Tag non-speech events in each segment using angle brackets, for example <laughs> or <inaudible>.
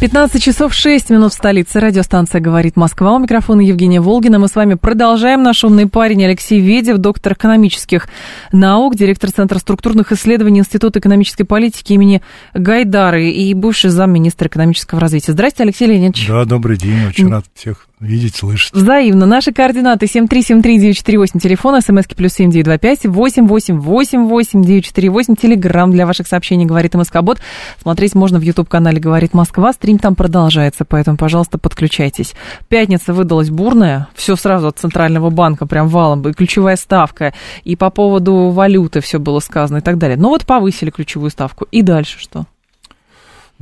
15 часов 6 минут в столице. Радиостанция «Говорит Москва». У микрофона Евгения Волгина. Мы с вами продолжаем. Наш умный парень Алексей Ведев, доктор экономических наук, директор Центра структурных исследований Института экономической политики имени Гайдары и бывший замминистра экономического развития. Здрасте, Алексей Леонидович. Да, добрый день. Очень рад всех видеть, слышать. Взаимно. Наши координаты 7373948, телефон, смски плюс 7925, 8888948, телеграмм для ваших сообщений «Говорит МСК-бот». Смотреть можно в YouTube-канале «Говорит Москва». Стрим там продолжается, поэтому, пожалуйста, подключайтесь. Пятница выдалась бурная, все сразу от Центрального банка, прям валом, и ключевая ставка, и по поводу валюты все было сказано и так далее. Но вот повысили ключевую ставку. И дальше что?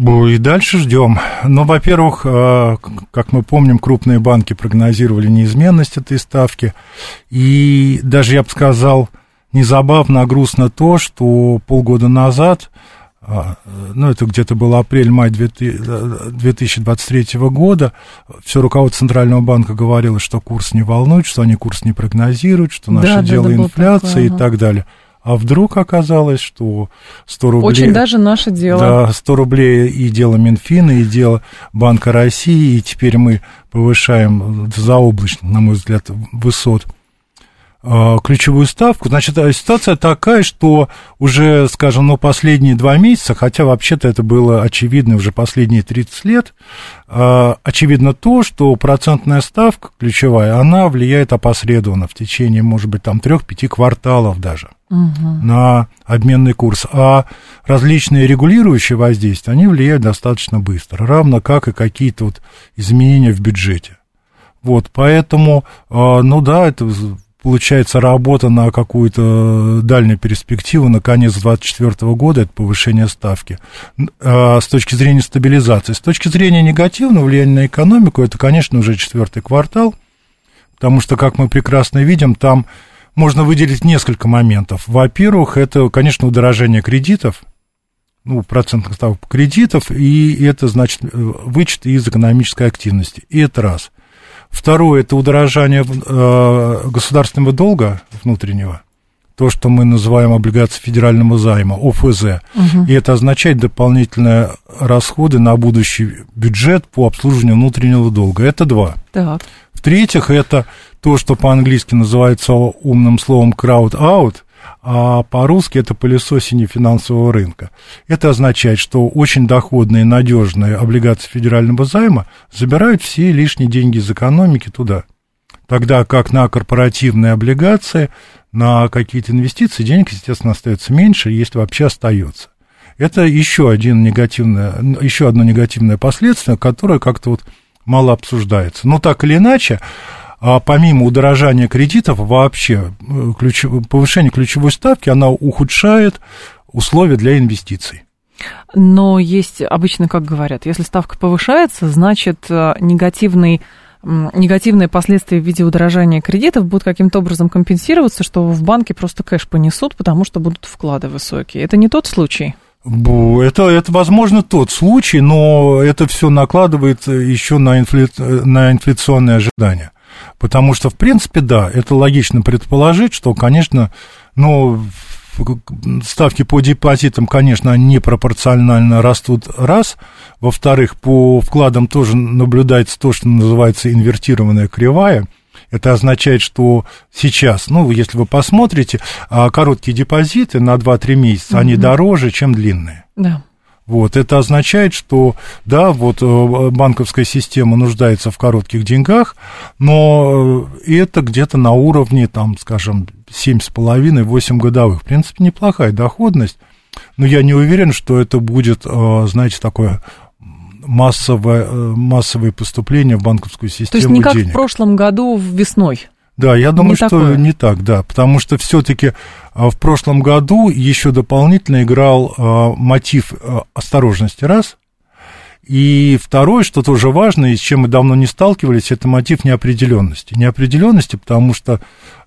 И дальше ждем. Но, во-первых, э, как мы помним, крупные банки прогнозировали неизменность этой ставки. И даже, я бы сказал, незабавно, а грустно то, что полгода назад, а, ну, это где-то был апрель-май 2023 года, все руководство Центрального банка говорило, что курс не волнует, что они курс не прогнозируют, что наше да, дело да, инфляция такое, и так далее. А вдруг оказалось, что 100 рублей... Очень даже наше дело. Да, 100 рублей и дело Минфина, и дело Банка России, и теперь мы повышаем заоблачно, на мой взгляд, высот а, ключевую ставку. Значит, а ситуация такая, что уже, скажем, ну, последние два месяца, хотя вообще-то это было очевидно уже последние 30 лет, а, очевидно то, что процентная ставка ключевая, она влияет опосредованно в течение, может быть, там трех-пяти кварталов даже угу. на обменный курс. А различные регулирующие воздействия, они влияют достаточно быстро, равно как и какие-то вот изменения в бюджете. Вот, поэтому, ну да, это получается, работа на какую-то дальнюю перспективу на конец 2024 года, это повышение ставки, а с точки зрения стабилизации. С точки зрения негативного влияния на экономику, это, конечно, уже четвертый квартал, потому что, как мы прекрасно видим, там можно выделить несколько моментов. Во-первых, это, конечно, удорожание кредитов, ну, процентных ставок кредитов, и это, значит, вычет из экономической активности. И это раз – Второе – это удорожание э, государственного долга внутреннего, то, что мы называем облигацией федерального займа, ОФЗ. Угу. И это означает дополнительные расходы на будущий бюджет по обслуживанию внутреннего долга. Это два. Так. В-третьих, это то, что по-английски называется умным словом crowd-out – а по-русски это пылесосение финансового рынка. Это означает, что очень доходные, надежные облигации федерального займа забирают все лишние деньги из экономики туда. Тогда как на корпоративные облигации, на какие-то инвестиции денег, естественно, остается меньше, если вообще остается. Это еще, один негативное, еще одно негативное последствие, которое как-то вот мало обсуждается. Но так или иначе, а помимо удорожания кредитов, вообще э, ключ, повышение ключевой ставки, она ухудшает условия для инвестиций. Но есть обычно, как говорят, если ставка повышается, значит э, негативный негативные последствия в виде удорожания кредитов будут каким-то образом компенсироваться, что в банке просто кэш понесут, потому что будут вклады высокие. Это не тот случай? Это, это, возможно, тот случай, но это все накладывает еще на, инфля... на инфляционные ожидания. Потому что, в принципе, да, это логично предположить, что, конечно, ну, ставки по депозитам, конечно, непропорционально растут, раз. Во-вторых, по вкладам тоже наблюдается то, что называется инвертированная кривая. Это означает, что сейчас, ну, если вы посмотрите, а, короткие депозиты на 2-3 месяца, mm-hmm. они дороже, чем длинные. Да. Вот, это означает, что, да, вот э, банковская система нуждается в коротких деньгах, но э, это где-то на уровне, там, скажем, 7,5-8 годовых. В принципе, неплохая доходность, но я не уверен, что это будет, э, знаете, такое массовое, массовое поступление в банковскую систему То есть не как денег. в прошлом году весной? Да, я думаю, не что такое. не так, да, потому что все-таки а, в прошлом году еще дополнительно играл а, мотив а, осторожности, раз, И второе, что тоже важно, и с чем мы давно не сталкивались, это мотив неопределенности. Неопределенности, потому что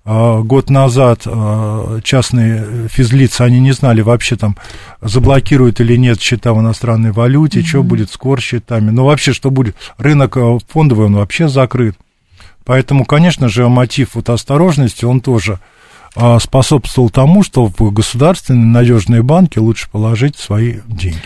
э, год назад э, частные физлицы, они не знали вообще там, заблокируют или нет счета в иностранной валюте, mm-hmm. что будет с корсчетами, ну вообще что будет. Рынок э, фондовый, он вообще закрыт. Поэтому, конечно же, мотив вот осторожности, он тоже э, способствовал тому, что в государственные надежные банки лучше положить свои деньги.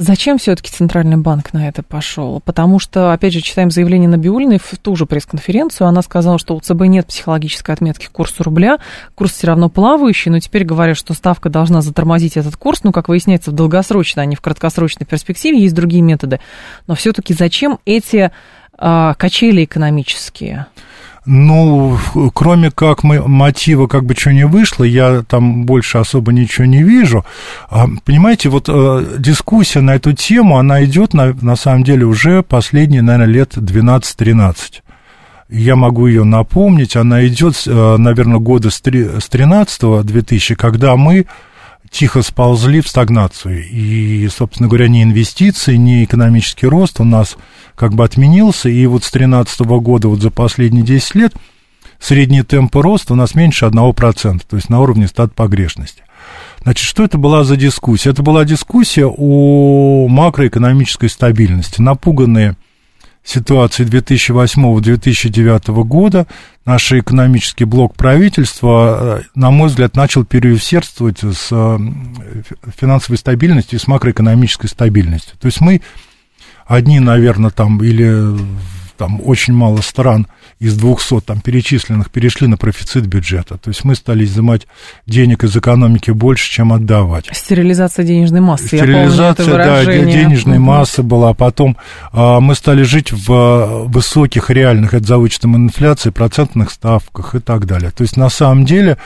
Зачем все-таки Центральный банк на это пошел? Потому что, опять же, читаем заявление Набиулиной в ту же пресс-конференцию. Она сказала, что у ЦБ нет психологической отметки к курсу рубля, курс все равно плавающий, но теперь говорят, что ставка должна затормозить этот курс. Ну, как выясняется, в долгосрочной, а не в краткосрочной перспективе есть другие методы. Но все-таки зачем эти качели экономические? Ну, кроме как мы, мотива как бы что не вышло, я там больше особо ничего не вижу. А, понимаете, вот э, дискуссия на эту тему, она идет на, на самом деле уже последние, наверное, лет 12-13. Я могу ее напомнить, она идет, э, наверное, года с 13 2000, когда мы тихо сползли в стагнацию. И, собственно говоря, ни инвестиции, ни экономический рост у нас как бы отменился. И вот с 2013 года, вот за последние 10 лет, средний темп роста у нас меньше 1%, то есть на уровне стат погрешности. Значит, что это была за дискуссия? Это была дискуссия о макроэкономической стабильности. Напуганные ситуации 2008-2009 года наш экономический блок правительства, э, на мой взгляд, начал переусердствовать с э, финансовой стабильностью и с макроэкономической стабильностью. То есть мы одни, наверное, там, или там очень мало стран из 200 там перечисленных перешли на профицит бюджета. То есть мы стали изымать денег из экономики больше, чем отдавать. Стерилизация денежной массы. Стерилизация, да, денежной угу. массы была. Потом а, мы стали жить в высоких реальных, это за вычетом инфляции, процентных ставках и так далее. То есть на самом деле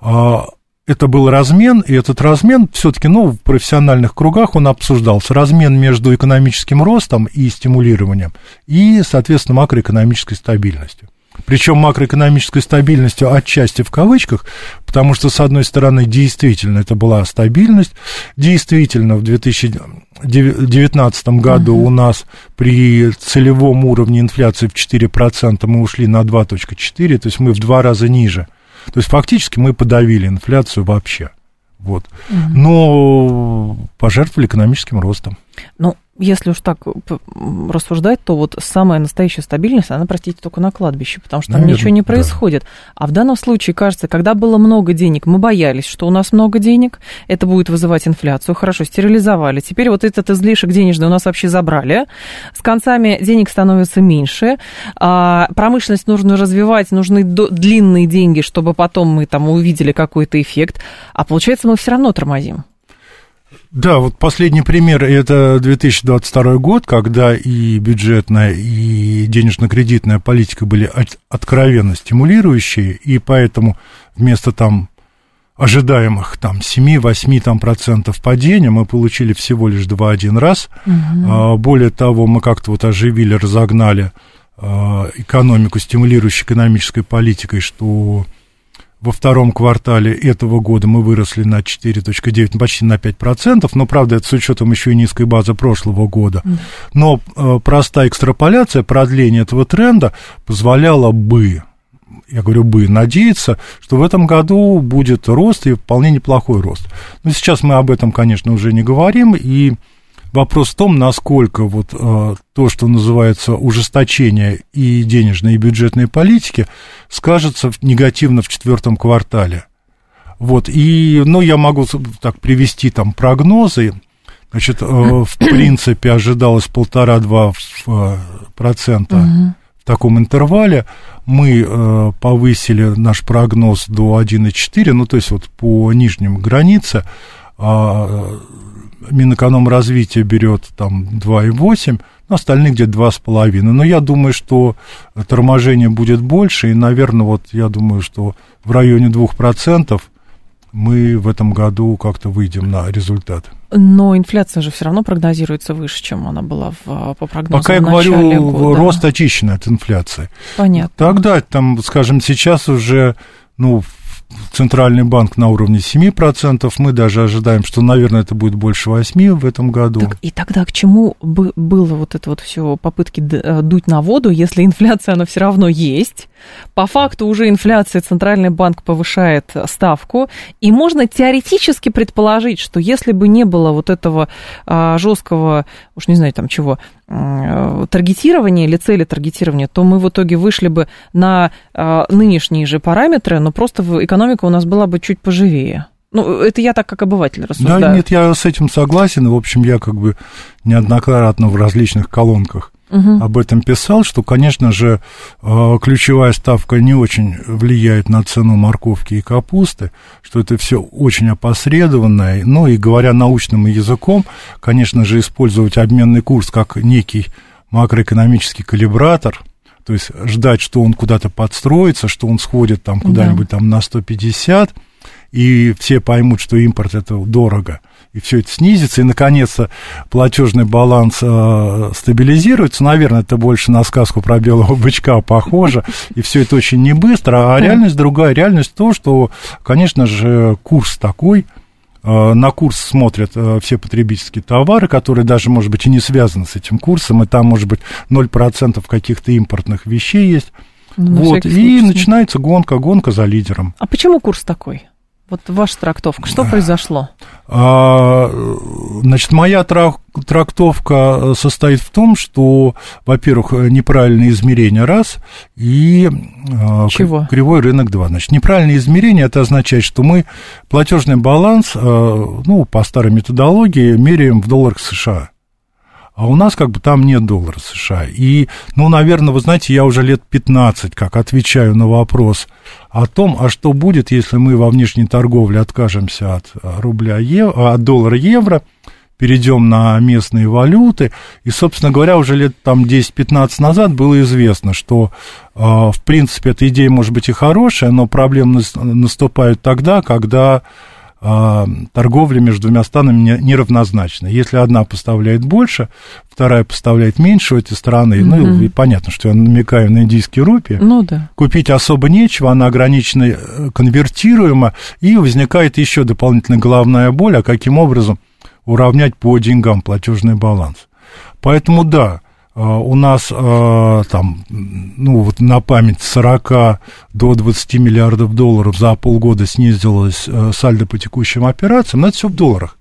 а, это был размен, и этот размен все-таки, ну, в профессиональных кругах он обсуждался. Размен между экономическим ростом и стимулированием и, соответственно, макроэкономической стабильностью. Причем макроэкономической стабильностью отчасти в кавычках, потому что, с одной стороны, действительно это была стабильность. Действительно, в 2019 году uh-huh. у нас при целевом уровне инфляции в 4% мы ушли на 2.4, то есть мы в два раза ниже – то есть фактически мы подавили инфляцию вообще. Вот. Угу. Но пожертвовали экономическим ростом. Ну, если уж так рассуждать, то вот самая настоящая стабильность, она, простите, только на кладбище, потому что там Наверное, ничего не происходит. Да. А в данном случае, кажется, когда было много денег, мы боялись, что у нас много денег, это будет вызывать инфляцию, хорошо, стерилизовали. Теперь вот этот излишек денежный у нас вообще забрали. С концами денег становится меньше. А промышленность нужно развивать, нужны длинные деньги, чтобы потом мы там увидели какой-то эффект. А получается, мы все равно тормозим. Да, вот последний пример – это 2022 год, когда и бюджетная, и денежно-кредитная политика были откровенно стимулирующие, и поэтому вместо там ожидаемых там 7-8 там, процентов падения мы получили всего лишь 2-1 раз. Угу. Более того, мы как-то вот оживили, разогнали а, экономику, стимулирующей экономической политикой, что во втором квартале этого года мы выросли на 4.9, ну, почти на 5%, но, правда, это с учетом еще и низкой базы прошлого года. Но э, простая экстраполяция, продление этого тренда позволяла бы, я говорю бы, надеяться, что в этом году будет рост и вполне неплохой рост. Но сейчас мы об этом, конечно, уже не говорим, и Вопрос в том, насколько вот э, то, что называется ужесточение и денежной, и бюджетной политики, скажется негативно в четвертом квартале. Вот, и, ну, я могу так привести там прогнозы. Значит, э, в <clears throat> принципе, ожидалось полтора-два э, процента в таком интервале. Мы э, повысили наш прогноз до 1,4, ну, то есть вот по нижним границе. Минэкономразвития берет там 2,8, ну, остальные где-то 2,5. Но я думаю, что торможение будет больше, и, наверное, вот я думаю, что в районе 2% мы в этом году как-то выйдем на результат. Но инфляция же все равно прогнозируется выше, чем она была в, по прогнозам Пока я говорю, года. рост очищен от инфляции. Понятно. Тогда, там, скажем, сейчас уже, ну, Центральный банк на уровне 7%. Мы даже ожидаем, что, наверное, это будет больше 8% в этом году. Так, и тогда к чему было вот это вот все попытки э, дуть на воду, если инфляция, она все равно есть? По факту уже инфляция Центральный банк повышает ставку, и можно теоретически предположить, что если бы не было вот этого а, жесткого, уж не знаю там чего, таргетирования или цели таргетирования, то мы в итоге вышли бы на а, нынешние же параметры, но просто экономика у нас была бы чуть поживее. Ну, это я так как обыватель рассуждаю. Да, нет, я с этим согласен. В общем, я как бы неоднократно в различных колонках угу. об этом писал, что, конечно же, э, ключевая ставка не очень влияет на цену морковки и капусты, что это все очень опосредованное. Ну и говоря научным языком, конечно же, использовать обменный курс как некий макроэкономический калибратор, то есть ждать, что он куда-то подстроится, что он сходит там куда-нибудь да. там на 150, и все поймут, что импорт это дорого, и все это снизится, и, наконец-то, платежный баланс э, стабилизируется. Наверное, это больше на сказку про белого бычка похоже, и все это очень не быстро, а реальность другая. Реальность то, что, конечно же, курс такой, э, на курс смотрят э, все потребительские товары, которые даже, может быть, и не связаны с этим курсом, и там, может быть, 0% каких-то импортных вещей есть. Ну, вот, и начинается гонка, гонка за лидером. А почему курс такой? Вот ваша трактовка, что произошло? А, значит, моя трактовка состоит в том, что, во-первых, неправильное измерение раз, и а, Чего? кривой рынок два. Значит, неправильное измерение, это означает, что мы платежный баланс, ну, по старой методологии, меряем в долларах США а у нас как бы там нет доллара США. И, ну, наверное, вы знаете, я уже лет 15 как отвечаю на вопрос о том, а что будет, если мы во внешней торговле откажемся от рубля, от доллара евро, перейдем на местные валюты. И, собственно говоря, уже лет там 10-15 назад было известно, что, в принципе, эта идея может быть и хорошая, но проблемы наступают тогда, когда а, торговля между двумя странами неравнозначна. Если одна поставляет больше, вторая поставляет меньше в эти страны, mm-hmm. ну, и понятно, что я намекаю на индийские рупии, ну, да. купить особо нечего, она ограниченно э, конвертируема, и возникает еще дополнительная головная боль, а каким образом уравнять по деньгам платежный баланс. Поэтому да, а, у нас а, там, ну вот на память 40 до 20 миллиардов долларов за полгода снизилось э, сальдо по текущим операциям, но это все в долларах.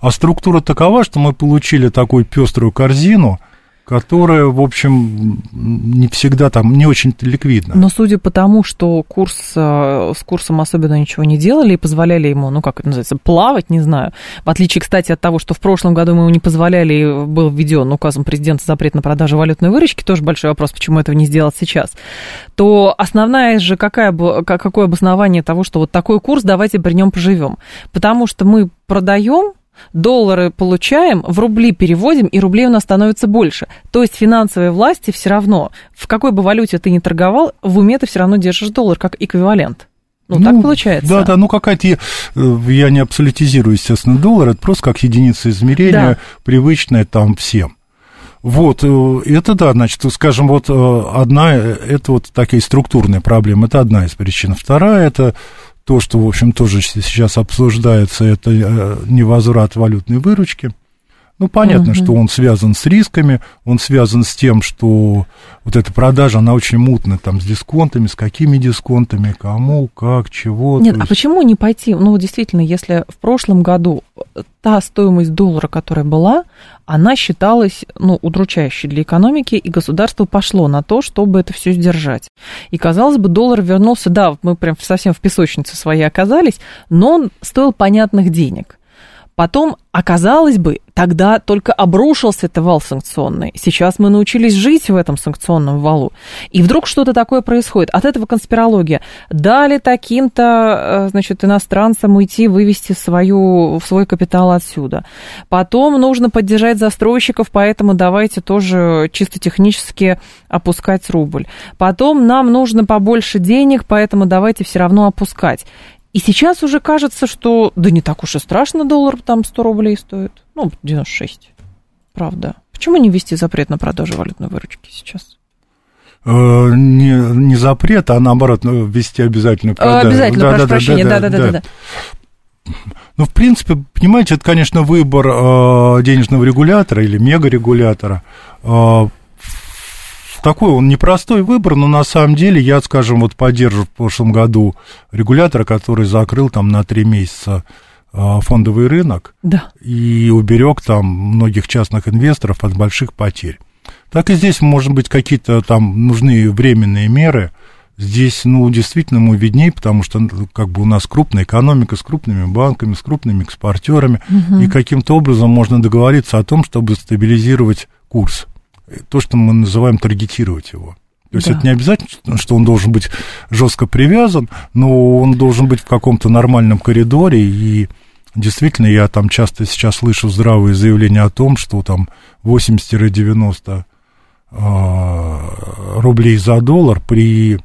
А структура такова, что мы получили такую пеструю корзину – которая, в общем, не всегда там, не очень ликвидна. Но судя по тому, что курс, э, с курсом особенно ничего не делали и позволяли ему, ну, как это называется, плавать, не знаю, в отличие, кстати, от того, что в прошлом году мы ему не позволяли, и был введен указом президента запрет на продажу валютной выручки, тоже большой вопрос, почему этого не сделать сейчас, то основная же какая, какое обоснование того, что вот такой курс, давайте при нем поживем. Потому что мы продаем доллары получаем, в рубли переводим, и рублей у нас становится больше. То есть финансовые власти все равно, в какой бы валюте ты ни торговал, в уме ты все равно держишь доллар как эквивалент. Ну, ну, так получается. Да, да, ну какая-то, э, я не абсолютизирую, естественно, доллар, это просто как единица измерения, да. привычная там всем. Вот, э, это да, значит, скажем, вот э, одна, это вот такие структурные проблемы, это одна из причин. Вторая, это то, что, в общем, тоже сейчас обсуждается, это э, невозврат валютной выручки. Ну, понятно, uh-huh. что он связан с рисками, он связан с тем, что вот эта продажа, она очень мутная, там, с дисконтами, с какими дисконтами, кому, как, чего. Нет, а почему не пойти? Ну, действительно, если в прошлом году та стоимость доллара, которая была, она считалась, ну, удручающей для экономики, и государство пошло на то, чтобы это все сдержать. И, казалось бы, доллар вернулся, да, мы прям совсем в песочнице своей оказались, но он стоил понятных денег. Потом, оказалось бы, тогда только обрушился этот вал санкционный. Сейчас мы научились жить в этом санкционном валу. И вдруг что-то такое происходит. От этого конспирология. Дали таким-то, э, значит, иностранцам уйти, вывести свою, свой капитал отсюда. Потом нужно поддержать застройщиков, поэтому давайте тоже чисто технически опускать рубль. Потом нам нужно побольше денег, поэтому давайте все равно опускать. И сейчас уже кажется, что да не так уж и страшно, доллар там 100 рублей стоит. Ну, 96. Правда. Почему не ввести запрет на продажу валютной выручки сейчас? не, не запрет, а наоборот, ну, ввести обязательную продажу. Обязательно, да, прошу да, прощения, да-да-да. Ну, в принципе, понимаете, это, конечно, выбор э, денежного регулятора или мегарегулятора. Такой он непростой выбор, но на самом деле я, скажем, вот поддерживаю в прошлом году регулятора, который закрыл там на три месяца э, фондовый рынок да. и уберег там многих частных инвесторов от больших потерь. Так и здесь, может быть, какие-то там нужны временные меры – Здесь, ну, действительно, ему видней, потому что, ну, как бы, у нас крупная экономика с крупными банками, с крупными экспортерами, угу. и каким-то образом можно договориться о том, чтобы стабилизировать курс. То, что мы называем таргетировать его. То есть да. это не обязательно, что он должен быть жестко привязан, но он должен быть в каком-то нормальном коридоре. И действительно, я там часто сейчас слышу здравые заявления о том, что там 80-90 а, рублей за доллар при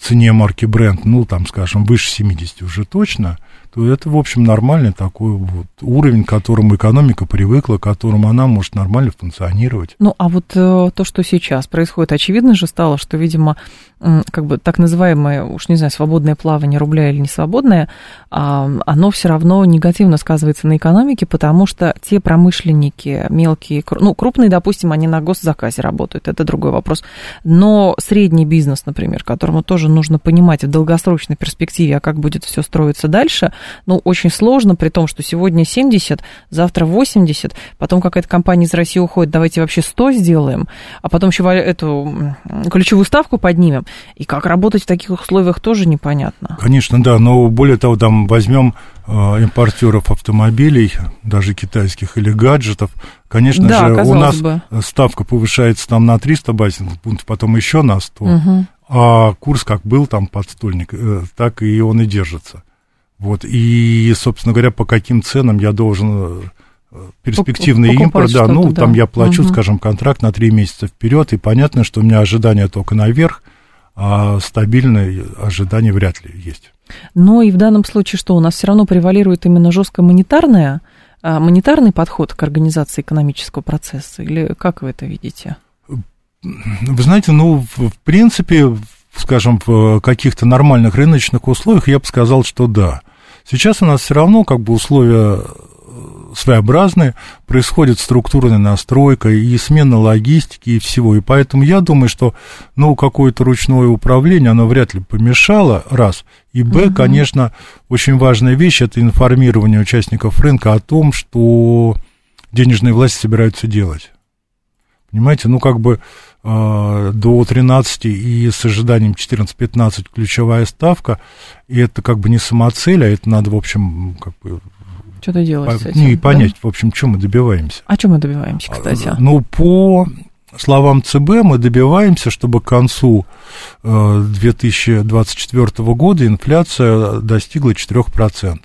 цене марки бренд, ну, там, скажем, выше 70 уже точно, то это, в общем, нормальный такой вот уровень, к которому экономика привыкла, к которому она может нормально функционировать. Ну, а вот э, то, что сейчас происходит, очевидно же стало, что, видимо, э, как бы так называемое, уж не знаю, свободное плавание рубля или не свободное, э, оно все равно негативно сказывается на экономике, потому что те промышленники мелкие, ну, крупные, допустим, они на госзаказе работают, это другой вопрос, но средний бизнес, например, которому тоже нужно понимать в долгосрочной перспективе, а как будет все строиться дальше, ну, очень сложно, при том, что сегодня 70, завтра 80, потом какая-то компания из России уходит, давайте вообще 100 сделаем, а потом еще эту ключевую ставку поднимем. И как работать в таких условиях тоже непонятно. Конечно, да, но более того, там возьмем а, импортеров автомобилей, даже китайских или гаджетов, конечно да, же, у нас бы. ставка повышается там на 300 базисных пунктов, потом еще на 100, угу. а курс как был там подстольник, э, так и он и держится. Вот, и, собственно говоря, по каким ценам я должен э, перспективный импорт, да, ну, да. там я плачу, угу. скажем, контракт на три месяца вперед, и понятно, что у меня ожидания только наверх, а стабильные ожидания вряд ли есть. Но и в данном случае что, у нас все равно превалирует именно жестко монетарная, а, монетарный подход к организации экономического процесса, или как вы это видите? Вы знаете, ну, в, в принципе, скажем, в каких-то нормальных рыночных условиях, я бы сказал, что да. Сейчас у нас все равно как бы условия э, своеобразные, происходит структурная настройка и смена логистики и всего. И поэтому я думаю, что ну, какое-то ручное управление, оно вряд ли помешало, раз. И, б, угу. конечно, очень важная вещь – это информирование участников рынка о том, что денежные власти собираются делать. Понимаете, ну, как бы э, до 13 и с ожиданием 14-15 ключевая ставка, и это как бы не самоцель, а это надо, в общем, как бы... Что-то делать по, этим, И понять, да? в общем, чем мы добиваемся. А чем мы добиваемся, кстати? А, ну, по словам ЦБ, мы добиваемся, чтобы к концу 2024 э, года инфляция достигла 4%.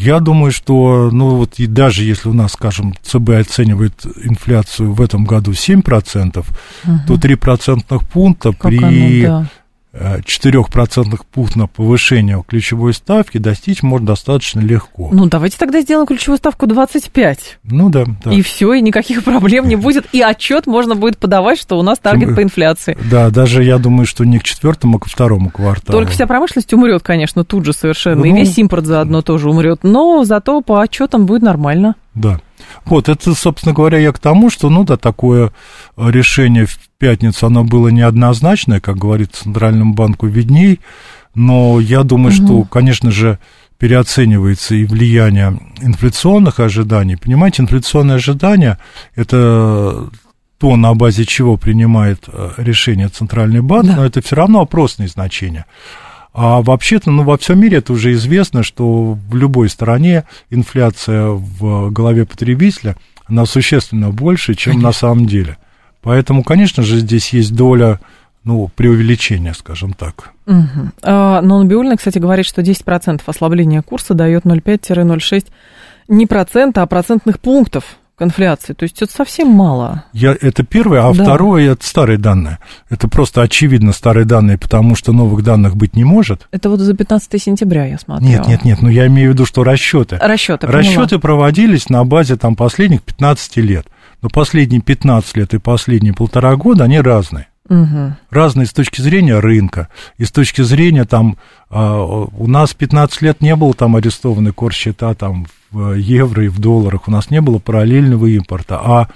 Я думаю, что, ну вот и даже если у нас, скажем, ЦБ оценивает инфляцию в этом году 7%, угу. то 3 процентных пункта как при оно, да. 4% пунктного повышения ключевой ставки достичь можно достаточно легко. Ну, давайте тогда сделаем ключевую ставку 25. Ну да. да. И все, и никаких проблем не будет. И отчет можно будет подавать, что у нас таргет по инфляции. Да, даже я думаю, что не к четвертому, а ко второму кварталу. Только вся промышленность умрет, конечно, тут же совершенно. Ну, и весь импорт заодно тоже умрет. Но зато по отчетам будет нормально. Да. Вот, это, собственно говоря, я к тому, что, ну да, такое решение в пятницу, оно было неоднозначное, как говорит Центральному банку видней, но я думаю, угу. что, конечно же, переоценивается и влияние инфляционных ожиданий. Понимаете, инфляционные ожидания – это то, на базе чего принимает э, решение Центральный банк, да. но это все равно опросные значения. А вообще-то, ну, во всем мире это уже известно, что в любой стране инфляция в голове потребителя, она существенно больше, чем Конечно. на самом деле. Поэтому, конечно же, здесь есть доля ну, преувеличения, скажем так. Угу. А, но Набиулина, кстати, говорит, что 10% ослабления курса дает 0,5-0,6 не процента, а процентных пунктов к инфляции. То есть это совсем мало. Я, это первое, а да. второе это старые данные. Это просто очевидно старые данные, потому что новых данных быть не может. Это вот за 15 сентября я смотрела. Нет, нет, нет, ну я имею в виду, что расчеты. Расчеты, Расчеты проводились на базе там последних 15 лет. Но последние 15 лет и последние полтора года они разные. Угу. Разные с точки зрения рынка, и с точки зрения там, а, у нас 15 лет не было там арестованы корсчета там в евро и в долларах, у нас не было параллельного импорта, а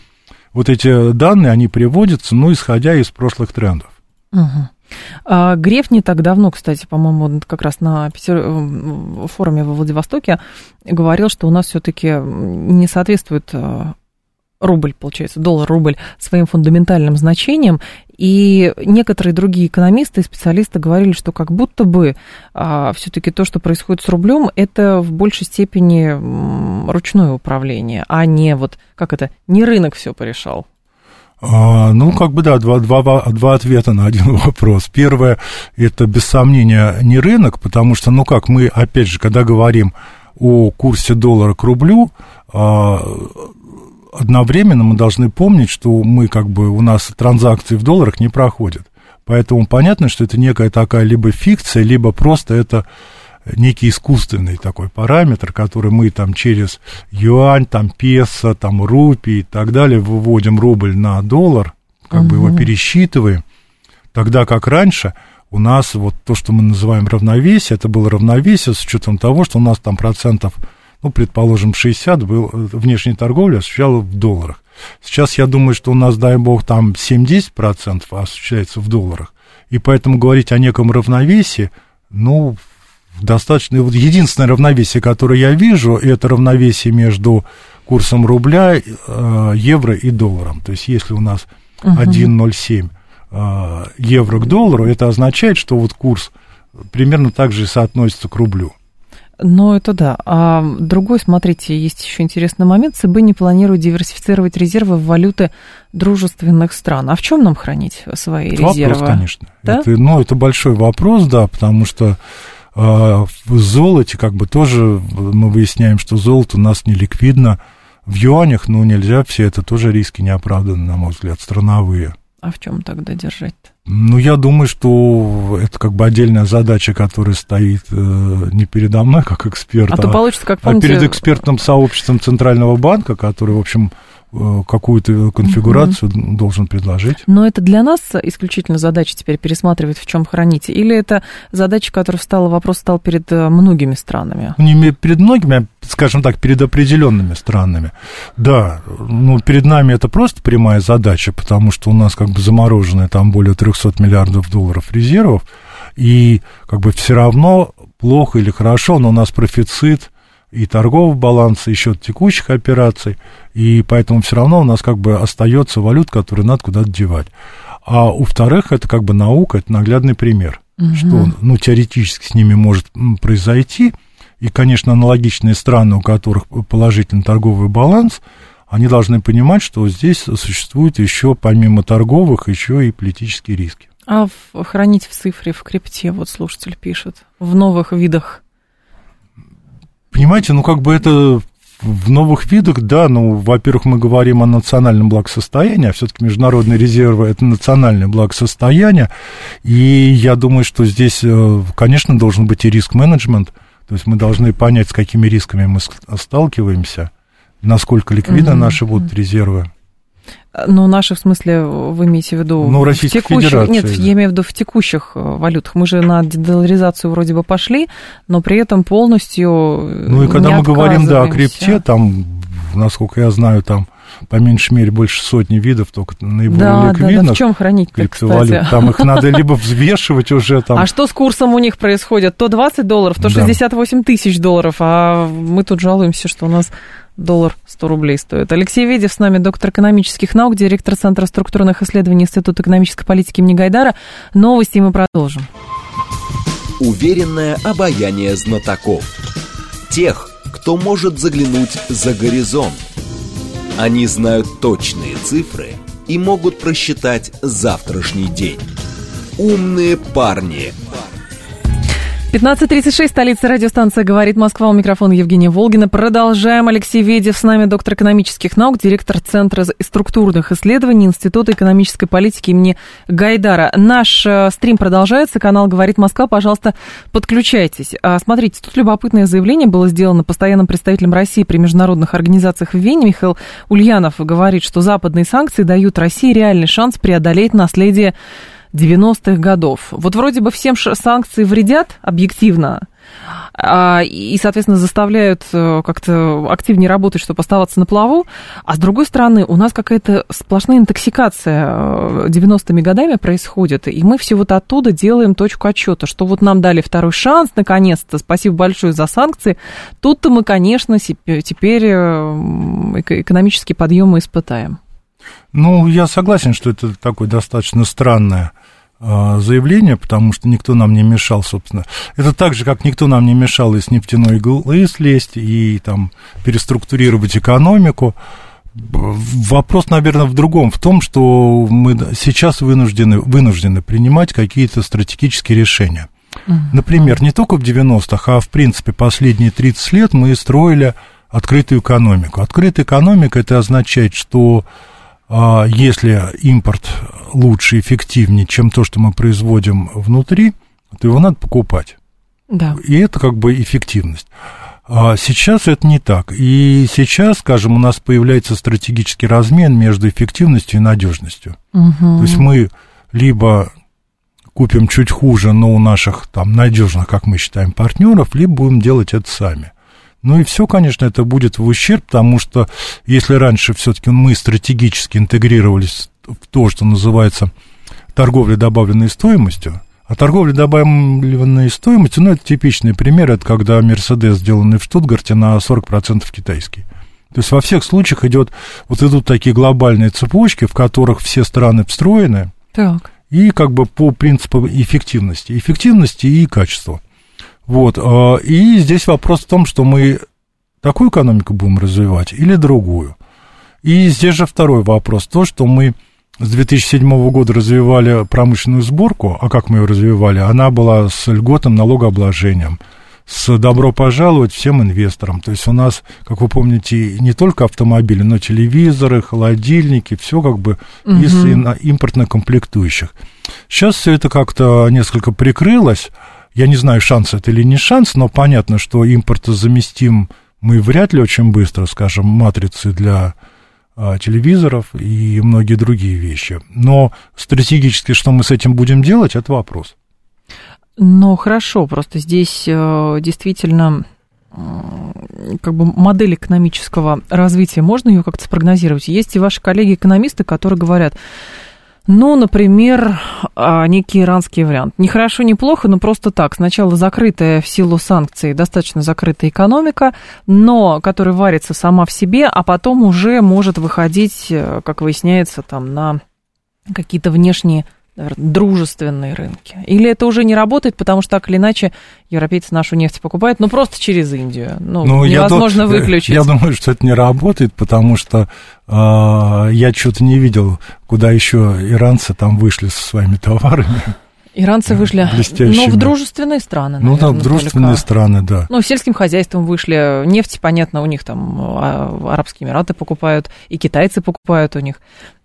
вот эти данные, они приводятся, ну, исходя из прошлых трендов. Угу. А, Греф не так давно, кстати, по-моему, как раз на Петер... Э, форуме во Владивостоке говорил, что у нас все-таки не соответствует э, рубль, получается, доллар-рубль своим фундаментальным значением. И некоторые другие экономисты и специалисты говорили, что как будто бы а, все-таки то, что происходит с рублем, это в большей степени ручное управление, а не вот, как это, не рынок все порешал. А, ну, как бы да, два, два, два ответа на один <laughs> вопрос. Первое, это без сомнения не рынок, потому что, ну как, мы, опять же, когда говорим о курсе доллара к рублю, а, одновременно мы должны помнить, что мы как бы у нас транзакции в долларах не проходят. Поэтому понятно, что это некая такая либо фикция, либо просто это некий искусственный такой параметр, который мы там через юань, там песо, там рупий и так далее выводим рубль на доллар, как угу. бы его пересчитываем, тогда как раньше у нас вот то, что мы называем равновесие, это было равновесие с учетом того, что у нас там процентов ну, предположим, 60 был, э, внешней торговли осуществляла в долларах. Сейчас я думаю, что у нас, дай бог, там 7-10% осуществляется в долларах. И поэтому говорить о неком равновесии, ну, достаточно... Вот единственное равновесие, которое я вижу, это равновесие между курсом рубля, э, евро и долларом. То есть, если у нас uh 1,07 э, евро к доллару, это означает, что вот курс примерно так же соотносится к рублю. Ну, это да. А другой, смотрите, есть еще интересный момент. ЦБ не планирует диверсифицировать резервы в валюты дружественных стран. А в чем нам хранить свои это резервы? Вопрос, конечно. Да? Это, ну, это большой вопрос, да, потому что э, в золоте как бы тоже мы выясняем, что золото у нас не ликвидно. В юанях, ну, нельзя, все это тоже риски неоправданные, на мой взгляд, страновые. А в чем тогда держать-то? Ну, я думаю, что это как бы отдельная задача, которая стоит э, не передо мной как эксперт, а, а, то получится, как помните... а перед экспертным сообществом Центрального банка, который, в общем, какую-то конфигурацию угу. должен предложить. Но это для нас исключительно задача теперь пересматривать, в чем храните? Или это задача, которая встала, вопрос стал перед э, многими странами? Не перед многими, а, скажем так, перед определенными странами. Да, ну, перед нами это просто прямая задача, потому что у нас как бы заморожены там более 300 миллиардов долларов резервов, и как бы все равно плохо или хорошо, но у нас профицит и торгового баланса, и счет текущих операций, и поэтому все равно у нас как бы остается валют, которую надо куда-то девать. А у-вторых, это как бы наука, это наглядный пример, угу. что, ну, теоретически с ними может произойти, и, конечно, аналогичные страны, у которых положительный торговый баланс, они должны понимать, что здесь существует еще, помимо торговых, еще и политические риски. А в, хранить в цифре, в крипте, вот слушатель пишет, в новых видах Понимаете, ну как бы это в новых видах, да, ну, во-первых, мы говорим о национальном благосостоянии, а все-таки международные резервы – это национальное благосостояние, и я думаю, что здесь, э, конечно, должен быть и риск-менеджмент, то есть мы должны понять, с какими рисками мы сталкиваемся, насколько ликвидны mm-hmm. наши будут резервы. Ну, наши, в смысле, вы имеете в виду... Ну, Российской в текущих, Федерации. Нет, я имею в виду в текущих э, валютах. Мы же на дедоларизацию вроде бы пошли, но при этом полностью Ну, и когда мы говорим, да, о крипте, там, насколько я знаю, там по меньшей мере больше сотни видов, только наиболее да, ликвидных. Да, да, в чем хранить криптовалют. Там их надо либо взвешивать уже там. А что с курсом у них происходит? То 20 долларов, то 68 тысяч долларов, а мы тут жалуемся, что у нас доллар 100 рублей стоит. Алексей Ведев с нами, доктор экономических наук, директор Центра структурных исследований Института экономической политики имени Гайдара. Новости мы продолжим. Уверенное обаяние знатоков. Тех, кто может заглянуть за горизонт. Они знают точные цифры и могут просчитать завтрашний день. Умные парни – 15.36, столица радиостанция «Говорит Москва». У микрофона Евгения Волгина. Продолжаем. Алексей Ведев с нами, доктор экономических наук, директор Центра структурных исследований Института экономической политики имени Гайдара. Наш э, стрим продолжается. Канал «Говорит Москва». Пожалуйста, подключайтесь. А, смотрите, тут любопытное заявление было сделано постоянным представителем России при международных организациях в Вене. Михаил Ульянов говорит, что западные санкции дают России реальный шанс преодолеть наследие 90-х годов. Вот вроде бы всем санкции вредят объективно, а, и, соответственно, заставляют э, как-то активнее работать, чтобы оставаться на плаву. А с другой стороны, у нас какая-то сплошная интоксикация 90-ми э, годами происходит, и мы все вот оттуда делаем точку отчета, что вот нам дали второй шанс, наконец-то, спасибо большое за санкции. Тут-то мы, конечно, теперь э, экономический подъем испытаем. Ну, я согласен, что это такое достаточно странное заявление, потому что никто нам не мешал, собственно. Это так же, как никто нам не мешал из нефтяной иглы слезть и там переструктурировать экономику. Вопрос, наверное, в другом, в том, что мы сейчас вынуждены, вынуждены принимать какие-то стратегические решения. Например, не только в 90-х, а в принципе последние 30 лет мы строили открытую экономику. Открытая экономика это означает, что а если импорт лучше, эффективнее, чем то, что мы производим внутри, то его надо покупать. Да. И это как бы эффективность. А сейчас это не так. И сейчас, скажем, у нас появляется стратегический размен между эффективностью и надежностью. Угу. То есть мы либо купим чуть хуже, но у наших там надежных, как мы считаем, партнеров, либо будем делать это сами. Ну и все, конечно, это будет в ущерб, потому что если раньше все-таки мы стратегически интегрировались в то, что называется торговля добавленной стоимостью, а торговля добавленной стоимостью, ну, это типичный пример, это когда Мерседес, сделанный в Штутгарте, на 40% китайский. То есть во всех случаях идет, вот идут такие глобальные цепочки, в которых все страны встроены, так. и как бы по принципу эффективности, эффективности и качества. Вот, а, и здесь вопрос в том, что мы такую экономику будем развивать или другую. И здесь же второй вопрос, то, что мы с 2007 года развивали промышленную сборку, а как мы ее развивали? Она была с льготным налогообложением, с добро пожаловать всем инвесторам. То есть у нас, как вы помните, не только автомобили, но телевизоры, холодильники, все как бы угу. из импортных комплектующих. Сейчас все это как-то несколько прикрылось, я не знаю, шанс это или не шанс, но понятно, что импортозаместим мы вряд ли очень быстро, скажем, матрицы для а, телевизоров и многие другие вещи. Но стратегически, что мы с этим будем делать, это вопрос. Ну, хорошо, просто здесь э, действительно как бы модель экономического развития, можно ее как-то спрогнозировать? Есть и ваши коллеги-экономисты, которые говорят, ну, например, а, некий иранский вариант. Не хорошо, не плохо, но просто так. Сначала закрытая в силу санкций, достаточно закрытая экономика, но которая варится сама в себе, а потом уже может выходить, э, как выясняется, там на какие-то внешние наверное, дружественные рынки? Или это уже не работает, потому что так или иначе европейцы нашу нефть покупают, ну, просто через Индию? Ну, ну невозможно я выключить. Я думаю, что это не работает, потому что э, я что-то не видел, куда еще иранцы там вышли со своими товарами. Иранцы вышли, ну, в дружественные страны, наверное, Ну, да, в дружественные только. страны, да. Ну, сельским хозяйством вышли, нефть, понятно, у них там а, Арабские Эмираты покупают, и китайцы покупают у них.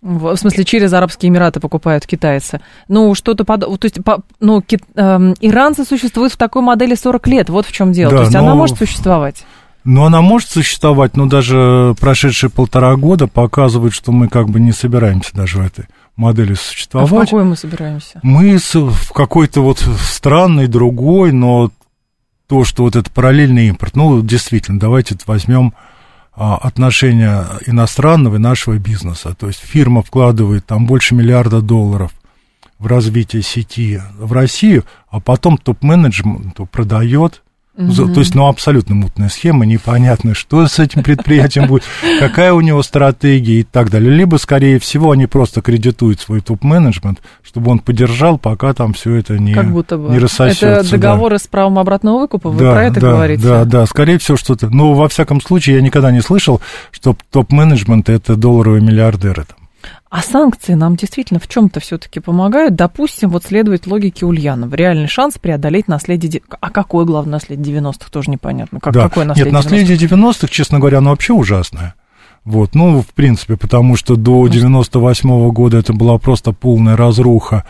В смысле, через Арабские Эмираты покупают китайцы. Ну, что-то подобное. То есть, по, ну, ки, э, иранцы существуют в такой модели 40 лет, вот в чем дело. Да, То есть, но... она может существовать. Ну, она может существовать, но даже прошедшие полтора года показывают, что мы как бы не собираемся даже в этой модели существовать. А в какой мы собираемся? Мы в какой-то вот странный, другой, но то, что вот это параллельный импорт, ну, действительно, давайте возьмем а, отношения иностранного и нашего бизнеса. То есть фирма вкладывает там больше миллиарда долларов в развитие сети в Россию, а потом топ-менеджмент продает Угу. То есть, ну, абсолютно мутная схема, непонятно, что с этим предприятием будет, какая у него стратегия и так далее. Либо, скорее всего, они просто кредитуют свой топ-менеджмент, чтобы он поддержал, пока там все это не, как будто бы. не рассосется. Это договоры да. с правом обратного выкупа, вы да, про это да, говорите? Да, да, скорее всего, что-то. Но, во всяком случае, я никогда не слышал, что топ-менеджмент – это долларовые миллиардеры. Там. А санкции нам действительно в чем-то все-таки помогают. Допустим, вот следует логике Ульянова. Реальный шанс преодолеть наследие... А какое главное наследие 90-х, тоже непонятно. Как, да. Какое наследие Нет, наследие 90-х, честно говоря, оно вообще ужасное. Вот, ну, в принципе, потому что до 98 -го года это была просто полная разруха.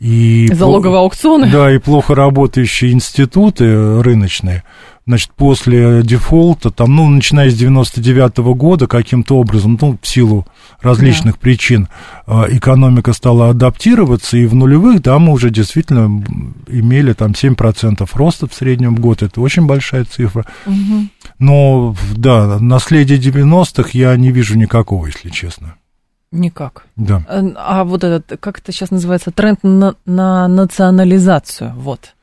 И Залоговые аукционы. Да, и плохо работающие институты рыночные. Значит, после дефолта, там, ну, начиная с 99 -го года, каким-то образом, ну, в силу различных да. причин, а, экономика стала адаптироваться, и в нулевых, да, мы уже действительно имели там 7% роста в среднем в год, это очень большая цифра. Угу. Но, да, наследие 90-х я не вижу никакого, если честно. Никак. Да. А, а вот этот, как это сейчас называется, тренд на, на национализацию, вот.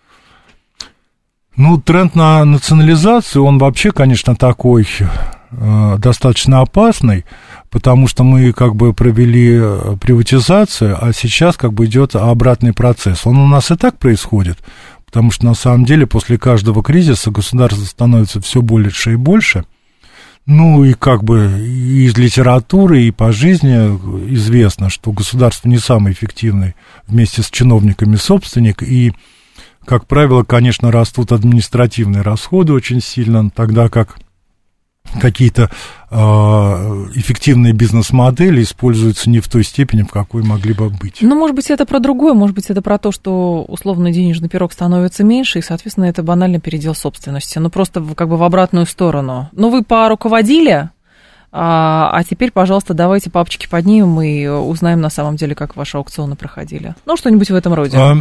Ну, тренд на национализацию, он вообще, конечно, такой э, достаточно опасный, потому что мы как бы провели э, приватизацию, а сейчас как бы идет обратный процесс. Он у нас и так происходит, потому что на самом деле после каждого кризиса государство становится все больше и больше. Ну и как бы из литературы, и по жизни известно, что государство не самый эффективный вместе с чиновниками собственник, и как правило, конечно, растут административные расходы очень сильно, тогда как какие-то э, эффективные бизнес-модели используются не в той степени, в какой могли бы быть. Ну, может быть, это про другое, может быть, это про то, что условно денежный пирог становится меньше, и, соответственно, это банальный передел собственности. Ну, просто как бы в обратную сторону. Ну, вы поруководили, а, а теперь, пожалуйста, давайте папочки поднимем и узнаем на самом деле, как ваши аукционы проходили. Ну, что-нибудь в этом роде. А,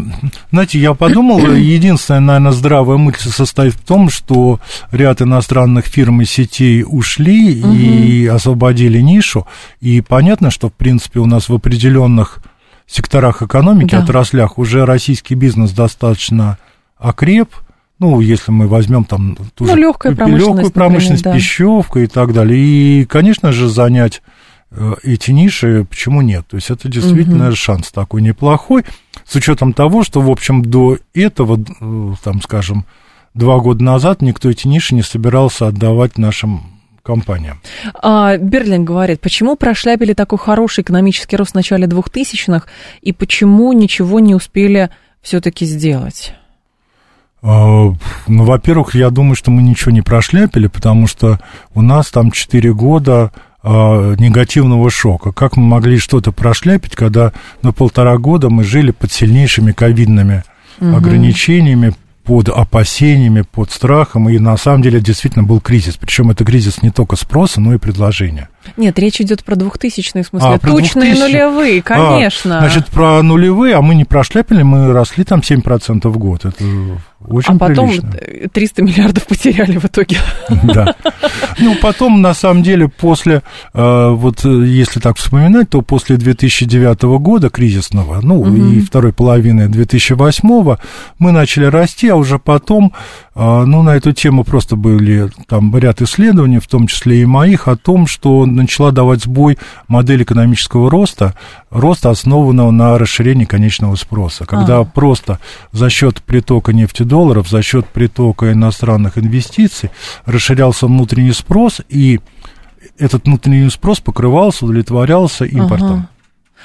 знаете, я подумал, <clears throat> единственная, наверное, здравая мысль состоит в том, что ряд иностранных фирм и сетей ушли угу. и освободили нишу. И понятно, что, в принципе, у нас в определенных секторах экономики, да. отраслях уже российский бизнес достаточно окреп ну, если мы возьмем там ту ну, же легкая промышленность, легкую промышленность, например, да. пищевка и так далее. И, конечно же, занять э, эти ниши, почему нет? То есть это действительно угу. шанс такой неплохой, с учетом того, что, в общем, до этого, э, там, скажем, два года назад никто эти ниши не собирался отдавать нашим компаниям. А, Берлин говорит, почему прошляпили такой хороший экономический рост в начале 2000-х, и почему ничего не успели все-таки сделать? А, ну, во-первых, я думаю, что мы ничего не прошляпили, потому что у нас там 4 года а, негативного шока. Как мы могли что-то прошляпить, когда на полтора года мы жили под сильнейшими ковидными угу. ограничениями, под опасениями, под страхом, и на самом деле действительно был кризис. Причем это кризис не только спроса, но и предложения. Нет, речь идет про двухтысячные, в смысле, а, тучные 2000... нулевые, конечно. А, значит, про нулевые, а мы не прошляпили, мы росли там 7% в год. Это очень А потом прилично. 300 миллиардов потеряли в итоге. Да. Ну, потом, на самом деле, после, э, вот если так вспоминать, то после 2009 года кризисного, ну, угу. и второй половины 2008 мы начали расти, а уже потом, э, ну, на эту тему просто были там ряд исследований, в том числе и моих, о том, что начала давать сбой модель экономического роста, роста, основанного на расширении конечного спроса. Когда а. просто за счет притока нефтедолларов, за счет притока иностранных инвестиций расширялся внутренний спрос, и этот внутренний спрос покрывался, удовлетворялся импортом. Ага.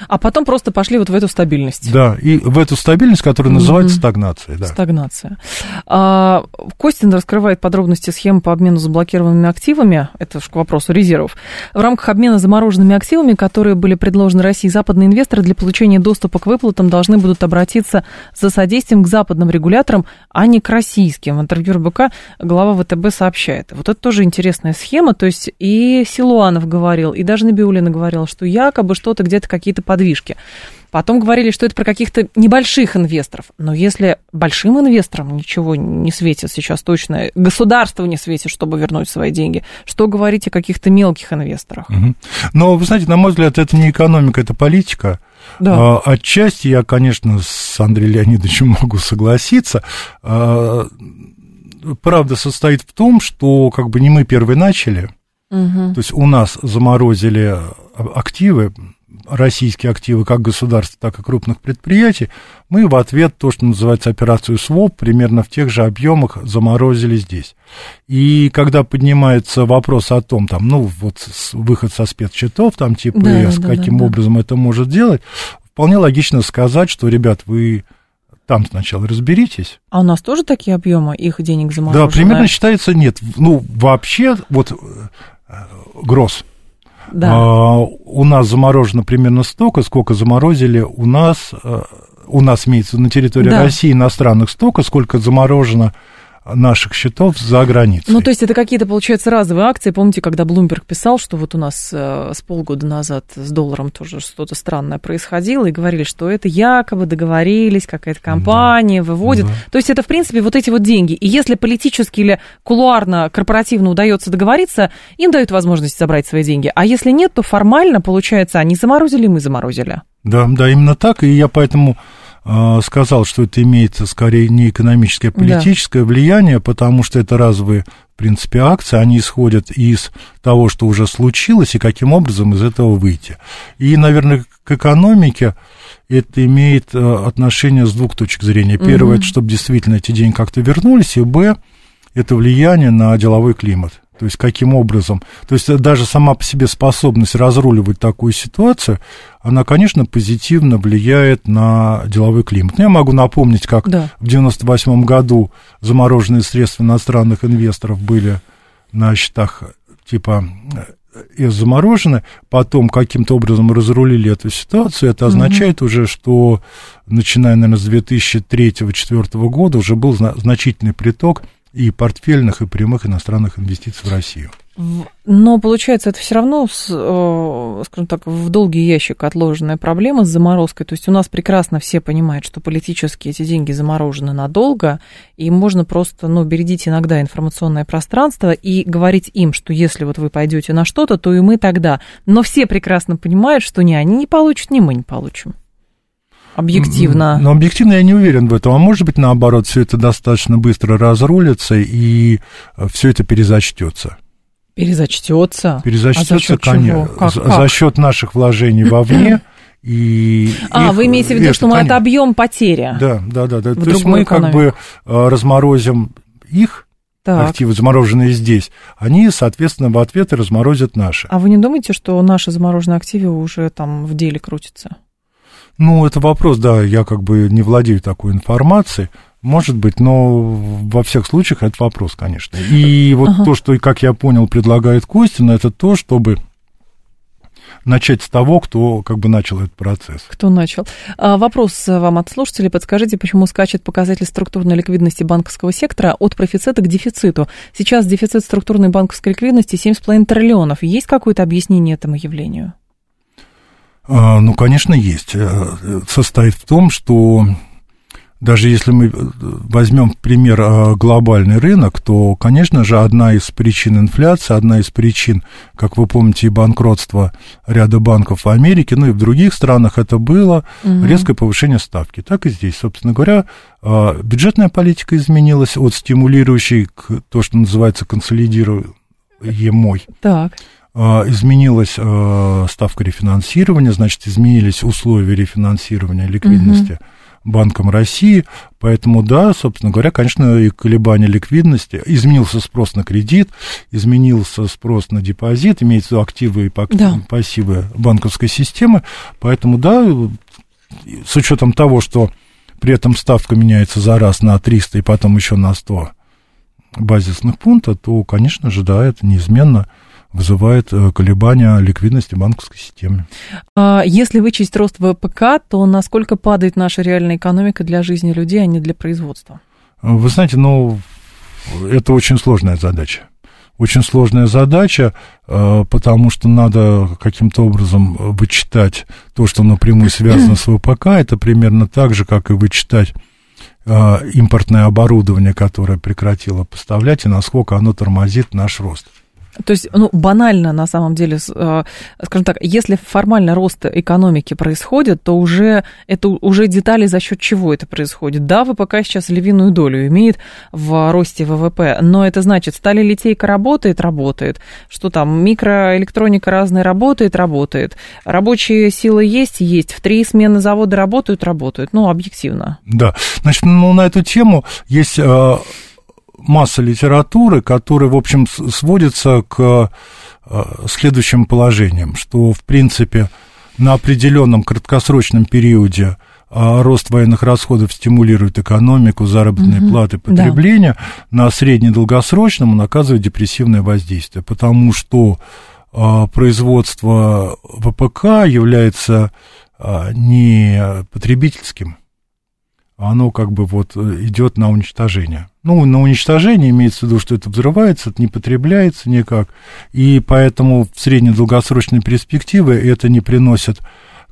А потом просто пошли вот в эту стабильность. Да, и в эту стабильность, которая называется mm-hmm. стагнацией. Да. Стагнация. А, Костин раскрывает подробности схемы по обмену заблокированными активами, это к вопросу резервов. В рамках обмена замороженными активами, которые были предложены России, западные инвесторы для получения доступа к выплатам должны будут обратиться за содействием к западным регуляторам, а не к российским. В интервью РБК глава ВТБ сообщает. Вот это тоже интересная схема, то есть и Силуанов говорил, и даже Набиулина говорила, что якобы что-то где-то какие-то подвижки. Потом говорили, что это про каких-то небольших инвесторов. Но если большим инвесторам ничего не светит сейчас точно, государству не светит, чтобы вернуть свои деньги, что говорить о каких-то мелких инвесторах? Угу. Но, вы знаете, на мой взгляд, это не экономика, это политика. Да. А, отчасти я, конечно, с Андреем Леонидовичем <laughs> могу согласиться. А, правда состоит в том, что как бы не мы первые начали. Угу. То есть у нас заморозили активы российские активы как государства, так и крупных предприятий, мы в ответ то, что называется операцию СВОП, примерно в тех же объемах заморозили здесь. И когда поднимается вопрос о том, там, ну, вот выход со спецсчетов, там, типа, да, с да, каким да, образом да. это может делать, вполне логично сказать, что, ребят, вы там сначала разберитесь. А у нас тоже такие объемы, их денег заморожено? Да, примерно считается нет. Ну, вообще, вот, э, гроз – да. А, у нас заморожено примерно столько, сколько заморозили у нас, э, у нас имеется на территории да. России иностранных столько, сколько заморожено наших счетов за границей. Ну, то есть это какие-то, получается, разовые акции. Помните, когда Блумберг писал, что вот у нас э, с полгода назад с долларом тоже что-то странное происходило, и говорили, что это якобы договорились, какая-то компания да. выводит. Да. То есть это, в принципе, вот эти вот деньги. И если политически или кулуарно, корпоративно удается договориться, им дают возможность забрать свои деньги. А если нет, то формально, получается, они заморозили, мы заморозили. Да, да, именно так. И я поэтому сказал, что это имеет скорее не экономическое, а политическое да. влияние, потому что это разовые, в принципе, акции, они исходят из того, что уже случилось, и каким образом из этого выйти. И, наверное, к экономике это имеет а, отношение с двух точек зрения. Первое, угу. это чтобы действительно эти деньги как-то вернулись, и Б, это влияние на деловой климат. То есть каким образом? То есть даже сама по себе способность разруливать такую ситуацию, она, конечно, позитивно влияет на деловой климат. Ну, я могу напомнить, как да. в 98 году замороженные средства иностранных инвесторов были на счетах типа и э, заморожены, потом каким-то образом разрулили эту ситуацию, это означает угу. уже, что начиная, наверное, с 2003-2004 года уже был значительный приток и портфельных, и прямых иностранных инвестиций в Россию. Но получается, это все равно, скажем так, в долгий ящик отложенная проблема с заморозкой. То есть у нас прекрасно все понимают, что политически эти деньги заморожены надолго, и можно просто, ну, бередить иногда информационное пространство и говорить им, что если вот вы пойдете на что-то, то и мы тогда. Но все прекрасно понимают, что ни они не получат, ни мы не получим объективно. Но объективно я не уверен в этом. А может быть, наоборот, все это достаточно быстро разрулится и э, все это перезачтется. Перезачтется? Перезачтется, а конечно. Как, за, как? за счет наших вложений вовне. <clears throat> И а, их, вы имеете в виду, что мы отобьем потери? Да, да, да. да. То есть мы экономику. как бы э, разморозим их так. активы, замороженные здесь, они, соответственно, в ответ и разморозят наши. А вы не думаете, что наши замороженные активы уже там в деле крутятся? Ну, это вопрос, да, я как бы не владею такой информацией, может быть, но во всех случаях это вопрос, конечно. И вот ага. то, что, как я понял, предлагает Костин, это то, чтобы начать с того, кто как бы начал этот процесс. Кто начал. А, вопрос вам от слушателей. Подскажите, почему скачет показатель структурной ликвидности банковского сектора от профицита к дефициту? Сейчас дефицит структурной банковской ликвидности 7,5 триллионов. Есть какое-то объяснение этому явлению? А, ну, конечно, есть. Э, состоит в том, что даже если мы возьмем пример а, глобальный рынок, то, конечно же, одна из причин инфляции, одна из причин, как вы помните, и банкротства ряда банков в Америке, ну и в других странах это было угу. резкое повышение ставки. Так и здесь, собственно говоря, а, бюджетная политика изменилась от стимулирующей к то, что называется консолидируемой. Так изменилась а, ставка рефинансирования, значит, изменились условия рефинансирования ликвидности угу. Банком России, поэтому, да, собственно говоря, конечно, и колебания ликвидности, изменился спрос на кредит, изменился спрос на депозит, имеется активы и да. пассивы банковской системы, поэтому, да, с учетом того, что при этом ставка меняется за раз на 300 и потом еще на 100 базисных пунктов, то, конечно же, да, это неизменно вызывает э, колебания ликвидности банковской системы. А если вычесть рост ВПК, то насколько падает наша реальная экономика для жизни людей, а не для производства? Вы знаете, ну, это очень сложная задача. Очень сложная задача, э, потому что надо каким-то образом вычитать то, что напрямую связано с ВПК. Это примерно так же, как и вычитать э, импортное оборудование, которое прекратило поставлять, и насколько оно тормозит наш рост. То есть, ну, банально, на самом деле, э, скажем так, если формально рост экономики происходит, то уже это уже детали, за счет чего это происходит. Да, ВПК сейчас львиную долю имеет в росте ВВП, но это значит, стали литейка работает, работает, что там, микроэлектроника разная работает, работает, рабочие силы есть, есть, в три смены заводы работают, работают, ну, объективно. Да, значит, ну, на эту тему есть э, масса литературы, которая, в общем, сводится к э, следующим положениям, что, в принципе, на определенном краткосрочном периоде э, рост военных расходов стимулирует экономику, заработные угу, платы, потребление, да. на среднедолгосрочном он оказывает депрессивное воздействие, потому что э, производство ВПК является не потребительским, оно как бы вот э, идет на уничтожение. Ну, на уничтожение имеется в виду, что это взрывается, это не потребляется никак, и поэтому в среднедолгосрочной перспективе это не приносит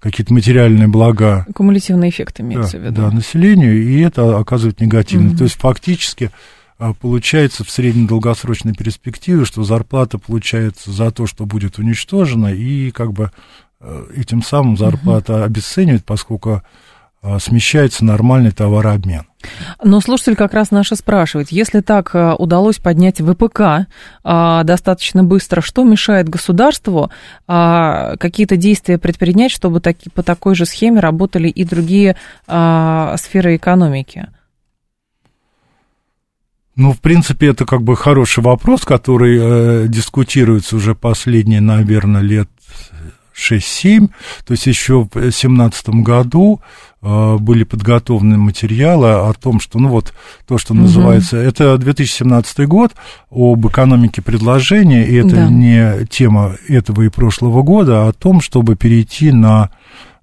какие-то материальные блага. Кумулятивный эффект имеется да, в виду. Да, населению, и это оказывает негативный. Угу. То есть фактически а, получается в среднедолгосрочной перспективе, что зарплата получается за то, что будет уничтожена, и как бы этим самым зарплата угу. обесценивает, поскольку смещается нормальный товарообмен. Но слушатель как раз наш спрашивает, если так а, удалось поднять ВПК а, достаточно быстро, что мешает государству какие-то действия предпринять, чтобы таки, по такой же схеме работали и другие сферы экономики? Ну, в принципе, это как бы хороший вопрос, который э, дискутируется уже последние, наверное, лет 6-7. То есть еще в 2017 году были подготовлены материалы о том, что, ну вот, то, что называется, угу. это 2017 год об экономике предложения, и это да. не тема этого и прошлого года, а о том, чтобы перейти на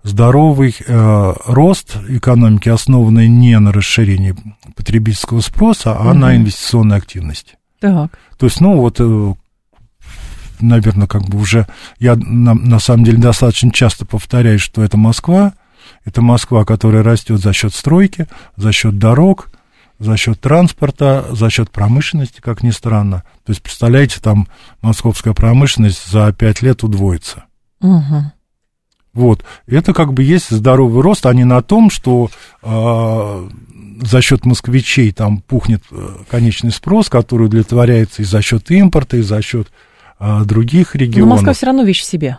здоровый э, рост экономики, основанный не на расширении потребительского спроса, а угу. на инвестиционной активности. Так. То есть, ну вот, э, наверное, как бы уже я на, на самом деле достаточно часто повторяю, что это Москва, это Москва, которая растет за счет стройки, за счет дорог, за счет транспорта, за счет промышленности, как ни странно. То есть, представляете, там московская промышленность за пять лет удвоится. Угу. Вот, это как бы есть здоровый рост, а не на том, что э, за счет москвичей там пухнет э, конечный спрос, который удовлетворяется и за счет импорта, и за счет э, других регионов. Но Москва все равно вещь в себе.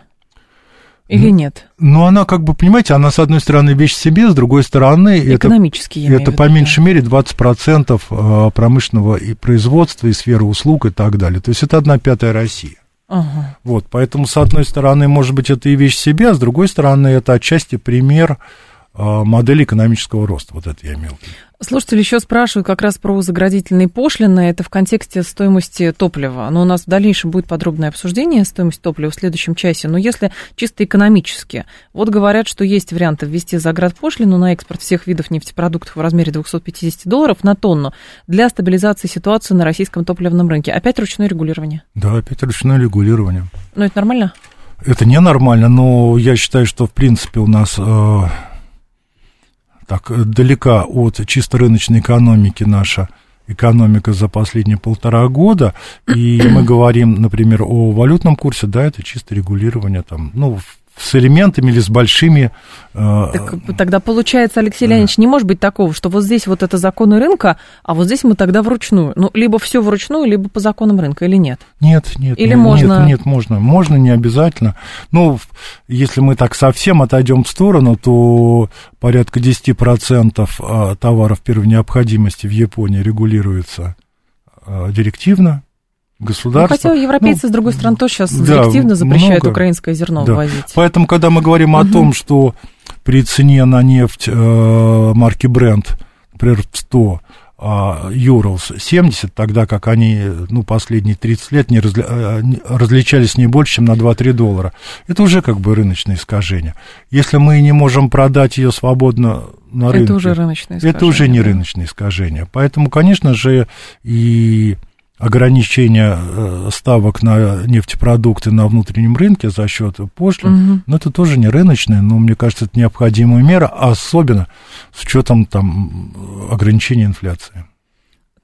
Или нет? Ну, она как бы, понимаете, она, с одной стороны, вещь себе, с другой стороны... Экономически, Это, это по меньшей да. мере 20% э, промышленного и производства, и сферы услуг и так далее. То есть это одна пятая России. Ага. Вот, поэтому, с одной стороны, может быть, это и вещь себе, а с другой стороны, это отчасти пример а, модель экономического роста. Вот это я имел в виду. Слушатели еще спрашивают как раз про заградительные пошлины. Это в контексте стоимости топлива. Но у нас в дальнейшем будет подробное обсуждение стоимости топлива в следующем часе. Но если чисто экономически, вот говорят, что есть варианты ввести заградпошлину на экспорт всех видов нефтепродуктов в размере 250 долларов на тонну для стабилизации ситуации на российском топливном рынке. Опять ручное регулирование? Да, опять ручное регулирование. Ну, это нормально? Это ненормально, но я считаю, что, в принципе, у нас э, так далека от чисто рыночной экономики наша экономика за последние полтора года, и мы <clears throat> говорим, например, о валютном курсе, да, это чисто регулирование там, ну, с элементами или с большими... Э, так, тогда получается, Алексей Леонидович, не может быть такого, что вот здесь вот это законы рынка, а вот здесь мы тогда вручную. Ну, либо все вручную, либо по законам рынка, или нет? Нет, нет. Или нет, можно... Нет, нет, можно. Можно, не обязательно. Ну, если мы так совсем отойдем в сторону, то порядка 10% а, товаров первой необходимости в Японии регулируется а, директивно, государства. Ну, хотя европейцы, ну, с другой стороны, тоже сейчас да, директивно запрещают много, украинское зерно да. ввозить. Поэтому, когда мы говорим угу. о том, что при цене на нефть э, марки Brent, например, 100 а Urals 70, тогда как они, ну, последние 30 лет не, разли, э, различались не больше, чем на 2-3 доллара. Это уже как бы рыночное искажение. Если мы не можем продать ее свободно на рынке... Это уже рыночное искажение. Это уже не да. рыночное искажение. Поэтому, конечно же, и ограничение э, ставок на нефтепродукты на внутреннем рынке за счет пошлин, угу. но это тоже не рыночное, но мне кажется, это необходимая мера, особенно с учетом там ограничения инфляции.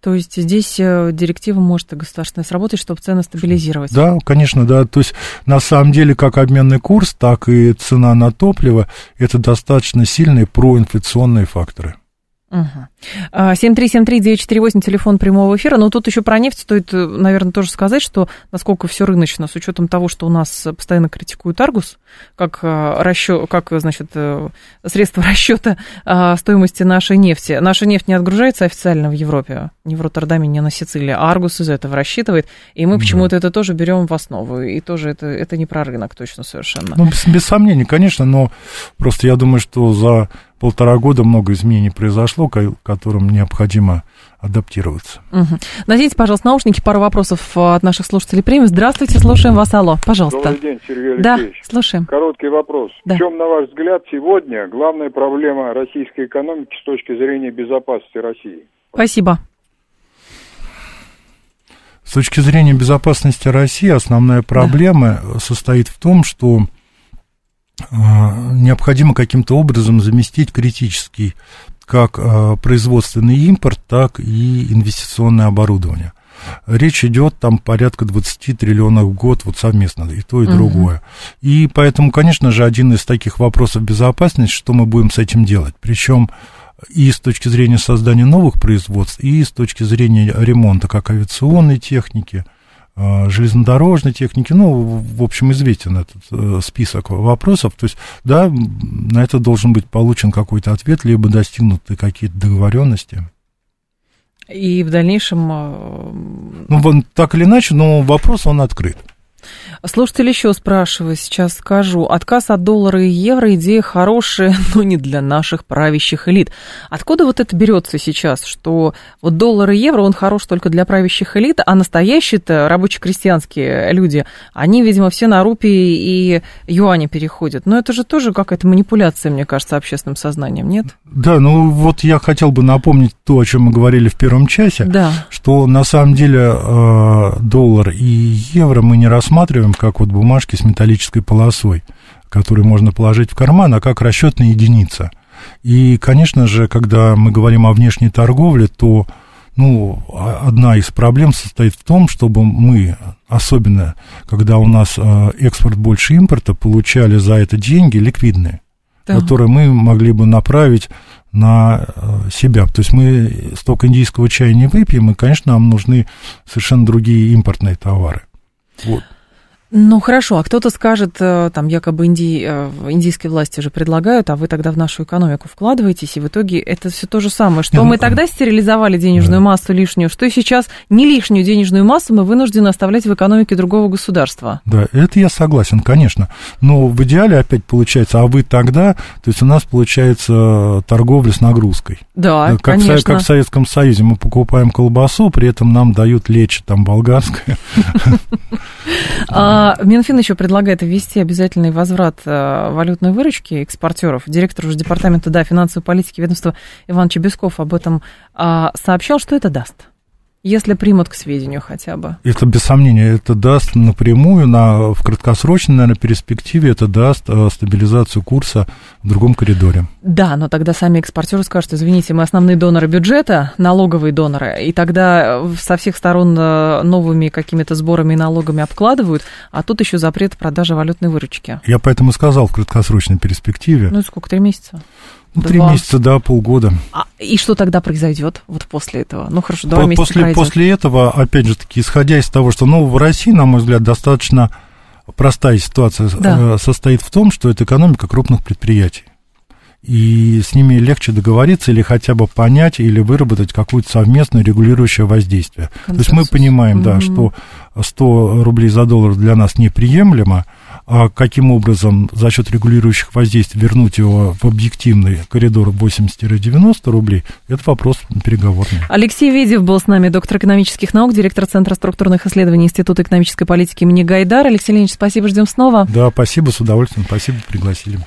То есть здесь э, директива может и государственная сработать, чтобы цены стабилизировать. Да, конечно, да. То есть на самом деле как обменный курс, так и цена на топливо это достаточно сильные проинфляционные факторы. Угу. 7373948, телефон прямого эфира. Но тут еще про нефть стоит, э, наверное, тоже сказать, что насколько все рыночно, с учетом того, что у нас постоянно критикуют Аргус, как, э, расчет, как значит, э, средство <laughs> расчета стоимости нашей нефти. Наша нефть не отгружается официально в Европе, ни в Роттердаме, ни на Сицилии, а Аргус из этого рассчитывает, и мы почему-то это тоже берем в основу, и тоже это, это не про рынок точно совершенно. Ну, без, без сомнений, конечно, но просто я думаю, что за полтора года много изменений произошло, к которым необходимо адаптироваться. Угу. Наденьте, пожалуйста, наушники. Пару вопросов э, от наших слушателей премии. Здравствуйте, слушаем вас. Алло, пожалуйста. Добрый день, Сергей Алексеевич. Да, слушаем. Короткий вопрос. Да. В чем, на ваш взгляд, сегодня главная проблема российской экономики с точки зрения безопасности России? Спасибо. С точки зрения безопасности России основная проблема да. состоит в том, что необходимо каким-то образом заместить критический как а, производственный импорт, так и инвестиционное оборудование. Речь идет там порядка 20 триллионов в год вот совместно, и то, и другое. И поэтому, конечно же, один из таких вопросов безопасности, что мы будем с этим делать. Причем и с точки зрения создания новых производств, и с точки зрения ремонта как авиационной техники – железнодорожной техники, ну, в общем, известен этот э, список вопросов. То есть, да, на это должен быть получен какой-то ответ, либо достигнуты какие-то договоренности. И в дальнейшем... Э, ну, так или иначе, но вопрос, он открыт. Слушатель еще спрашивает, сейчас скажу. Отказ от доллара и евро – идея хорошая, <laughs> но не для наших правящих элит. Откуда вот это берется сейчас, что вот доллар и евро, он хорош только для правящих элит, а настоящие-то рабоче-крестьянские люди, они, видимо, все на рупии и юани переходят. Но это же тоже какая-то манипуляция, мне кажется, общественным сознанием, нет? Да, ну вот я хотел бы напомнить то, о чем мы говорили в первом часе, да. что на самом деле э, доллар и евро мы не рассматриваем рассматриваем как вот бумажки с металлической полосой, которые можно положить в карман, а как расчетная единица. И, конечно же, когда мы говорим о внешней торговле, то ну, одна из проблем состоит в том, чтобы мы, особенно когда у нас э, экспорт больше импорта, получали за это деньги ликвидные, да. которые мы могли бы направить на э, себя. То есть мы столько индийского чая не выпьем, и, конечно, нам нужны совершенно другие импортные товары. Вот. Ну хорошо, а кто-то скажет, э, там якобы инди, э, индийские власти же предлагают, а вы тогда в нашу экономику вкладываетесь, и в итоге это все то же самое. Что мы тогда стерилизовали денежную да. массу лишнюю, что сейчас не лишнюю денежную массу мы вынуждены оставлять в экономике другого государства. Да, это я согласен, конечно. Но в идеале опять получается, а вы тогда, то есть у нас получается торговля с нагрузкой. Да, как конечно. В, как в Советском Союзе мы покупаем колбасу, при этом нам дают лечь там болгарское. А, Минфин еще предлагает ввести обязательный возврат э, валютной выручки экспортеров. Директор уже департамента да, финансовой политики ведомства Иван Чебесков об этом а, сообщал, что это даст если примут к сведению хотя бы. Это без сомнения, это даст напрямую, на, в краткосрочной, наверное, перспективе, это даст э, стабилизацию курса в другом коридоре. Да, но тогда сами экспортеры скажут, извините, мы основные доноры бюджета, налоговые доноры, и тогда со всех сторон э, новыми какими-то сборами и налогами обкладывают, а тут еще запрет продажи валютной выручки. Я поэтому сказал в краткосрочной перспективе. Ну, сколько, три месяца? Ну, три месяца, да, полгода. А, и что тогда произойдет вот после этого? Ну, хорошо, два месяца после, пройдет. после этого, опять же таки, исходя из того, что, ну, в России, на мой взгляд, достаточно простая ситуация да. Э, состоит в том, что это экономика крупных предприятий. И с ними легче договориться или хотя бы понять, или выработать какое-то совместное регулирующее воздействие. Консенсус. То есть мы понимаем, mm-hmm. да, что 100 рублей за доллар для нас неприемлемо, а каким образом за счет регулирующих воздействий вернуть его в объективный коридор 80-90 рублей, это вопрос переговорный. Алексей Ведев был с нами, доктор экономических наук, директор Центра структурных исследований Института экономической политики имени Гайдар. Алексей Леонидович, спасибо, ждем снова. Да, спасибо, с удовольствием, спасибо, пригласили.